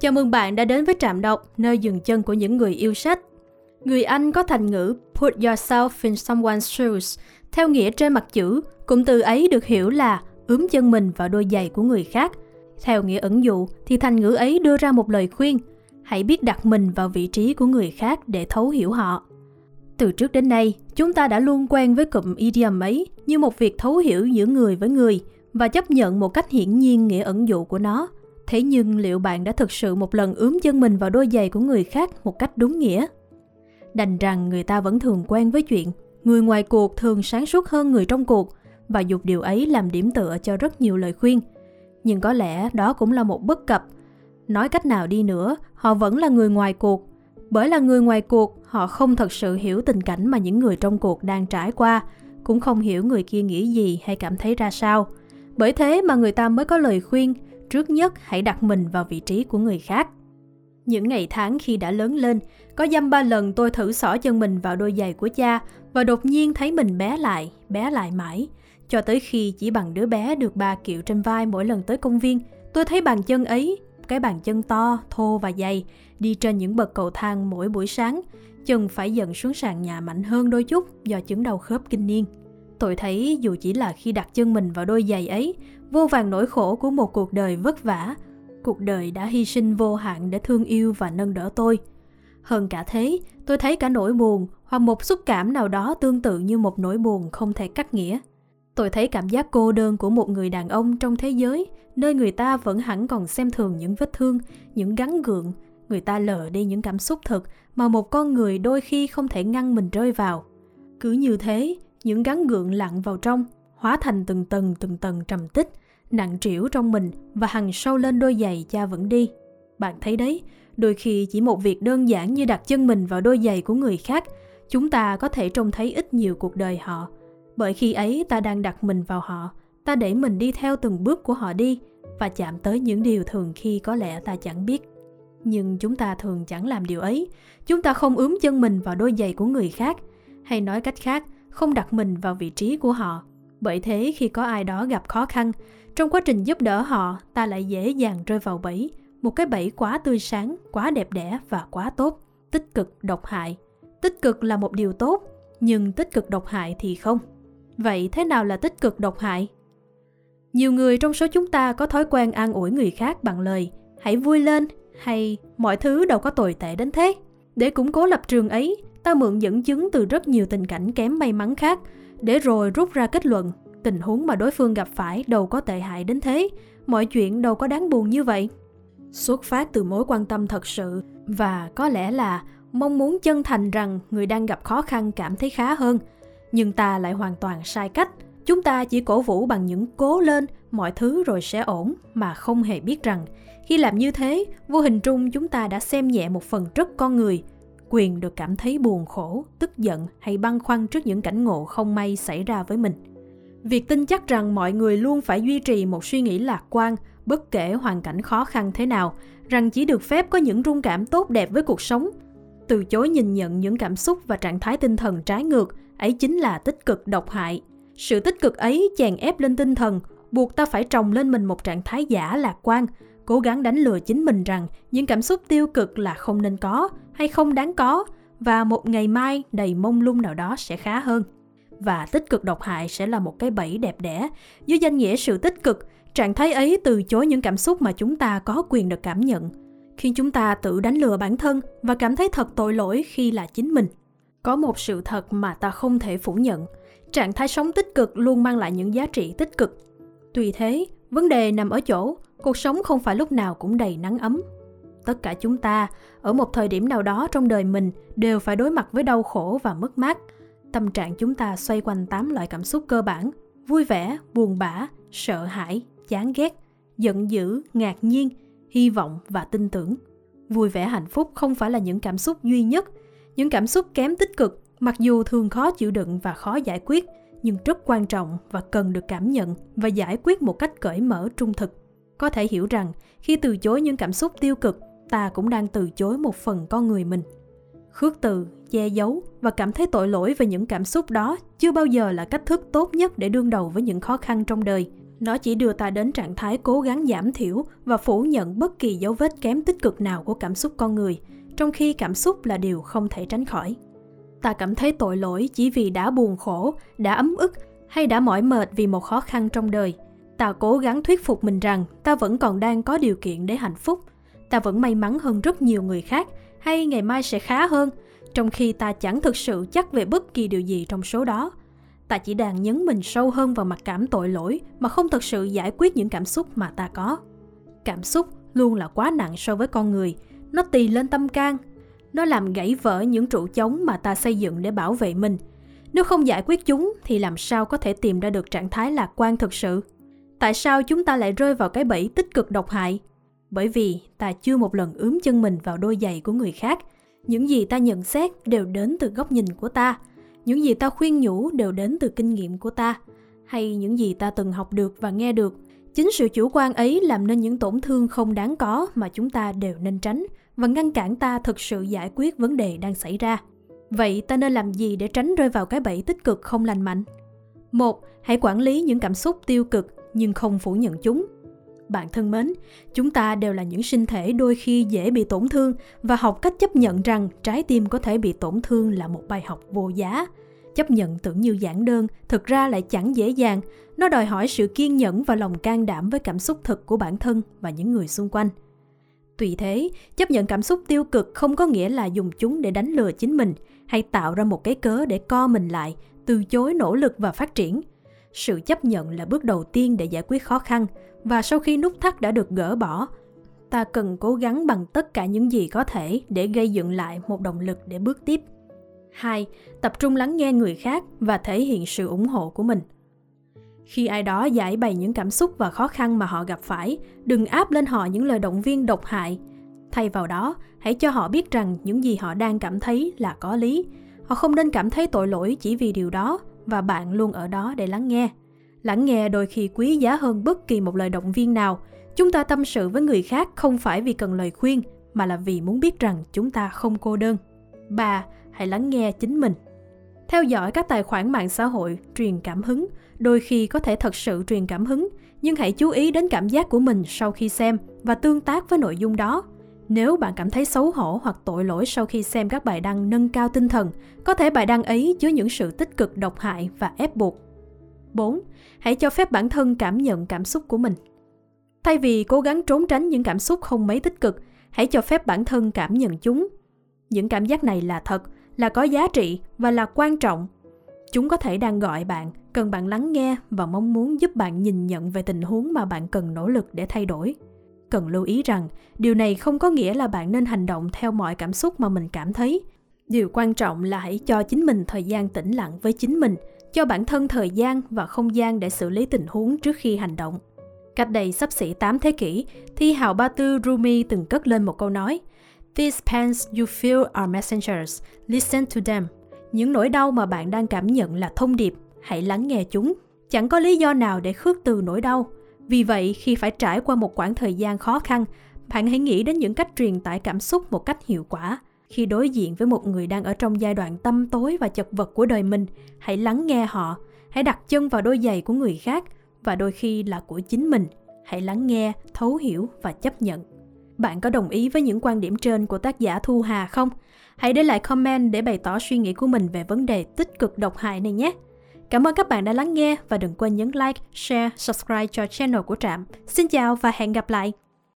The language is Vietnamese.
Chào mừng bạn đã đến với Trạm Đọc, nơi dừng chân của những người yêu sách. Người Anh có thành ngữ Put yourself in someone's shoes. Theo nghĩa trên mặt chữ, cụm từ ấy được hiểu là ướm chân mình vào đôi giày của người khác. Theo nghĩa ẩn dụ thì thành ngữ ấy đưa ra một lời khuyên, hãy biết đặt mình vào vị trí của người khác để thấu hiểu họ. Từ trước đến nay, chúng ta đã luôn quen với cụm idiom ấy như một việc thấu hiểu giữa người với người và chấp nhận một cách hiển nhiên nghĩa ẩn dụ của nó. Thế nhưng liệu bạn đã thực sự một lần ướm chân mình vào đôi giày của người khác một cách đúng nghĩa? Đành rằng người ta vẫn thường quen với chuyện người ngoài cuộc thường sáng suốt hơn người trong cuộc và dục điều ấy làm điểm tựa cho rất nhiều lời khuyên. Nhưng có lẽ đó cũng là một bất cập. Nói cách nào đi nữa, họ vẫn là người ngoài cuộc. Bởi là người ngoài cuộc, họ không thật sự hiểu tình cảnh mà những người trong cuộc đang trải qua, cũng không hiểu người kia nghĩ gì hay cảm thấy ra sao. Bởi thế mà người ta mới có lời khuyên, trước nhất hãy đặt mình vào vị trí của người khác. Những ngày tháng khi đã lớn lên, có dăm ba lần tôi thử xỏ chân mình vào đôi giày của cha và đột nhiên thấy mình bé lại, bé lại mãi. Cho tới khi chỉ bằng đứa bé được ba kiệu trên vai mỗi lần tới công viên, tôi thấy bàn chân ấy, cái bàn chân to, thô và dày, đi trên những bậc cầu thang mỗi buổi sáng, chân phải dần xuống sàn nhà mạnh hơn đôi chút do chứng đau khớp kinh niên. Tôi thấy dù chỉ là khi đặt chân mình vào đôi giày ấy, vô vàng nỗi khổ của một cuộc đời vất vả, cuộc đời đã hy sinh vô hạn để thương yêu và nâng đỡ tôi. Hơn cả thế, tôi thấy cả nỗi buồn hoặc một xúc cảm nào đó tương tự như một nỗi buồn không thể cắt nghĩa. Tôi thấy cảm giác cô đơn của một người đàn ông trong thế giới, nơi người ta vẫn hẳn còn xem thường những vết thương, những gắn gượng, người ta lờ đi những cảm xúc thực mà một con người đôi khi không thể ngăn mình rơi vào. Cứ như thế, những gắn gượng lặn vào trong, hóa thành từng tầng từng tầng trầm tích, nặng trĩu trong mình và hằng sâu lên đôi giày cha vẫn đi. Bạn thấy đấy, đôi khi chỉ một việc đơn giản như đặt chân mình vào đôi giày của người khác, chúng ta có thể trông thấy ít nhiều cuộc đời họ. Bởi khi ấy ta đang đặt mình vào họ, ta để mình đi theo từng bước của họ đi và chạm tới những điều thường khi có lẽ ta chẳng biết. Nhưng chúng ta thường chẳng làm điều ấy, chúng ta không ướm chân mình vào đôi giày của người khác, hay nói cách khác, không đặt mình vào vị trí của họ. Bởi thế khi có ai đó gặp khó khăn, trong quá trình giúp đỡ họ, ta lại dễ dàng rơi vào bẫy, một cái bẫy quá tươi sáng, quá đẹp đẽ và quá tốt, tích cực độc hại. Tích cực là một điều tốt, nhưng tích cực độc hại thì không. Vậy thế nào là tích cực độc hại? Nhiều người trong số chúng ta có thói quen an ủi người khác bằng lời hãy vui lên hay mọi thứ đâu có tồi tệ đến thế. Để củng cố lập trường ấy, ta mượn dẫn chứng từ rất nhiều tình cảnh kém may mắn khác để rồi rút ra kết luận tình huống mà đối phương gặp phải đâu có tệ hại đến thế, mọi chuyện đâu có đáng buồn như vậy. Xuất phát từ mối quan tâm thật sự và có lẽ là mong muốn chân thành rằng người đang gặp khó khăn cảm thấy khá hơn, nhưng ta lại hoàn toàn sai cách. Chúng ta chỉ cổ vũ bằng những cố lên, mọi thứ rồi sẽ ổn mà không hề biết rằng khi làm như thế, vô hình trung chúng ta đã xem nhẹ một phần rất con người, quyền được cảm thấy buồn khổ, tức giận hay băn khoăn trước những cảnh ngộ không may xảy ra với mình. Việc tin chắc rằng mọi người luôn phải duy trì một suy nghĩ lạc quan bất kể hoàn cảnh khó khăn thế nào, rằng chỉ được phép có những rung cảm tốt đẹp với cuộc sống. Từ chối nhìn nhận những cảm xúc và trạng thái tinh thần trái ngược, ấy chính là tích cực độc hại. Sự tích cực ấy chèn ép lên tinh thần, buộc ta phải trồng lên mình một trạng thái giả lạc quan, cố gắng đánh lừa chính mình rằng những cảm xúc tiêu cực là không nên có hay không đáng có và một ngày mai đầy mông lung nào đó sẽ khá hơn. Và tích cực độc hại sẽ là một cái bẫy đẹp đẽ dưới danh nghĩa sự tích cực, trạng thái ấy từ chối những cảm xúc mà chúng ta có quyền được cảm nhận, khiến chúng ta tự đánh lừa bản thân và cảm thấy thật tội lỗi khi là chính mình. Có một sự thật mà ta không thể phủ nhận, trạng thái sống tích cực luôn mang lại những giá trị tích cực. Tuy thế, vấn đề nằm ở chỗ cuộc sống không phải lúc nào cũng đầy nắng ấm. Tất cả chúng ta, ở một thời điểm nào đó trong đời mình, đều phải đối mặt với đau khổ và mất mát. Tâm trạng chúng ta xoay quanh tám loại cảm xúc cơ bản vui vẻ, buồn bã, sợ hãi, chán ghét, giận dữ, ngạc nhiên, hy vọng và tin tưởng. Vui vẻ hạnh phúc không phải là những cảm xúc duy nhất. Những cảm xúc kém tích cực, mặc dù thường khó chịu đựng và khó giải quyết, nhưng rất quan trọng và cần được cảm nhận và giải quyết một cách cởi mở, trung thực có thể hiểu rằng khi từ chối những cảm xúc tiêu cực ta cũng đang từ chối một phần con người mình khước từ che giấu và cảm thấy tội lỗi về những cảm xúc đó chưa bao giờ là cách thức tốt nhất để đương đầu với những khó khăn trong đời Nó chỉ đưa ta đến trạng thái cố gắng giảm thiểu và phủ nhận bất kỳ dấu vết kém tích cực nào của cảm xúc con người, trong khi cảm xúc là điều không thể tránh khỏi. Ta cảm thấy tội lỗi chỉ vì đã buồn khổ, đã ấm ức hay đã mỏi mệt vì một khó khăn trong đời. Ta cố gắng thuyết phục mình rằng ta vẫn còn đang có điều kiện để hạnh phúc. Ta vẫn may mắn hơn rất nhiều người khác hay ngày mai sẽ khá hơn, trong khi ta chẳng thực sự chắc về bất kỳ điều gì trong số đó. Ta chỉ đang nhấn mình sâu hơn vào mặt cảm tội lỗi mà không thực sự giải quyết những cảm xúc mà ta có. Cảm xúc luôn là quá nặng so với con người nó tì lên tâm can. Nó làm gãy vỡ những trụ chống mà ta xây dựng để bảo vệ mình. Nếu không giải quyết chúng thì làm sao có thể tìm ra được trạng thái lạc quan thực sự? Tại sao chúng ta lại rơi vào cái bẫy tích cực độc hại? Bởi vì ta chưa một lần ướm chân mình vào đôi giày của người khác. Những gì ta nhận xét đều đến từ góc nhìn của ta. Những gì ta khuyên nhủ đều đến từ kinh nghiệm của ta. Hay những gì ta từng học được và nghe được, chính sự chủ quan ấy làm nên những tổn thương không đáng có mà chúng ta đều nên tránh và ngăn cản ta thực sự giải quyết vấn đề đang xảy ra. Vậy ta nên làm gì để tránh rơi vào cái bẫy tích cực không lành mạnh? Một, hãy quản lý những cảm xúc tiêu cực nhưng không phủ nhận chúng. Bạn thân mến chúng ta đều là những sinh thể đôi khi dễ bị tổn thương và học cách chấp nhận rằng trái tim có thể bị tổn thương là một bài học vô giá. Chấp nhận tưởng như giản đơn thực ra lại chẳng dễ dàng. Nó đòi hỏi sự kiên nhẫn và lòng can đảm với cảm xúc thực của bản thân và những người xung quanh. Tuy thế, chấp nhận cảm xúc tiêu cực không có nghĩa là dùng chúng để đánh lừa chính mình hay tạo ra một cái cớ để co mình lại, từ chối nỗ lực và phát triển. Sự chấp nhận là bước đầu tiên để giải quyết khó khăn và sau khi nút thắt đã được gỡ bỏ, ta cần cố gắng bằng tất cả những gì có thể để gây dựng lại một động lực để bước tiếp. 2. Tập trung lắng nghe người khác và thể hiện sự ủng hộ của mình. Khi ai đó giải bày những cảm xúc và khó khăn mà họ gặp phải, đừng áp lên họ những lời động viên độc hại. Thay vào đó, hãy cho họ biết rằng những gì họ đang cảm thấy là có lý. Họ không nên cảm thấy tội lỗi chỉ vì điều đó và bạn luôn ở đó để lắng nghe. Lắng nghe đôi khi quý giá hơn bất kỳ một lời động viên nào. Chúng ta tâm sự với người khác không phải vì cần lời khuyên, mà là vì muốn biết rằng chúng ta không cô đơn. ba Hãy lắng nghe chính mình. Theo dõi các tài khoản mạng xã hội truyền cảm hứng, đôi khi có thể thật sự truyền cảm hứng, nhưng hãy chú ý đến cảm giác của mình sau khi xem và tương tác với nội dung đó. Nếu bạn cảm thấy xấu hổ hoặc tội lỗi sau khi xem các bài đăng nâng cao tinh thần, có thể bài đăng ấy chứa những sự tích cực độc hại và ép buộc. 4. Hãy cho phép bản thân cảm nhận cảm xúc của mình. Thay vì cố gắng trốn tránh những cảm xúc không mấy tích cực, hãy cho phép bản thân cảm nhận chúng. Những cảm giác này là thật, là có giá trị và là quan trọng. Chúng có thể đang gọi bạn, cần bạn lắng nghe và mong muốn giúp bạn nhìn nhận về tình huống mà bạn cần nỗ lực để thay đổi. Cần lưu ý rằng, điều này không có nghĩa là bạn nên hành động theo mọi cảm xúc mà mình cảm thấy. Điều quan trọng là hãy cho chính mình thời gian tĩnh lặng với chính mình – cho bản thân thời gian và không gian để xử lý tình huống trước khi hành động. Cách đây sắp xỉ 8 thế kỷ, thi hào ba tư Rumi từng cất lên một câu nói These pains you feel are messengers, listen to them. Những nỗi đau mà bạn đang cảm nhận là thông điệp, hãy lắng nghe chúng. Chẳng có lý do nào để khước từ nỗi đau. Vì vậy, khi phải trải qua một quãng thời gian khó khăn, bạn hãy nghĩ đến những cách truyền tải cảm xúc một cách hiệu quả. Khi đối diện với một người đang ở trong giai đoạn tâm tối và chật vật của đời mình hãy lắng nghe họ. Hãy đặt chân vào đôi giày của người khác và đôi khi là của chính mình. Hãy lắng nghe thấu hiểu và chấp nhận. Bạn có đồng ý với những quan điểm trên của tác giả thu hà không? Hãy để lại comment để bày tỏ suy nghĩ của mình về vấn đề tích cực độc hại này nhé! Cảm ơn các bạn đã lắng nghe và đừng quên nhấn like, share, subscribe cho channel của Trạm. Xin chào và hẹn gặp lại!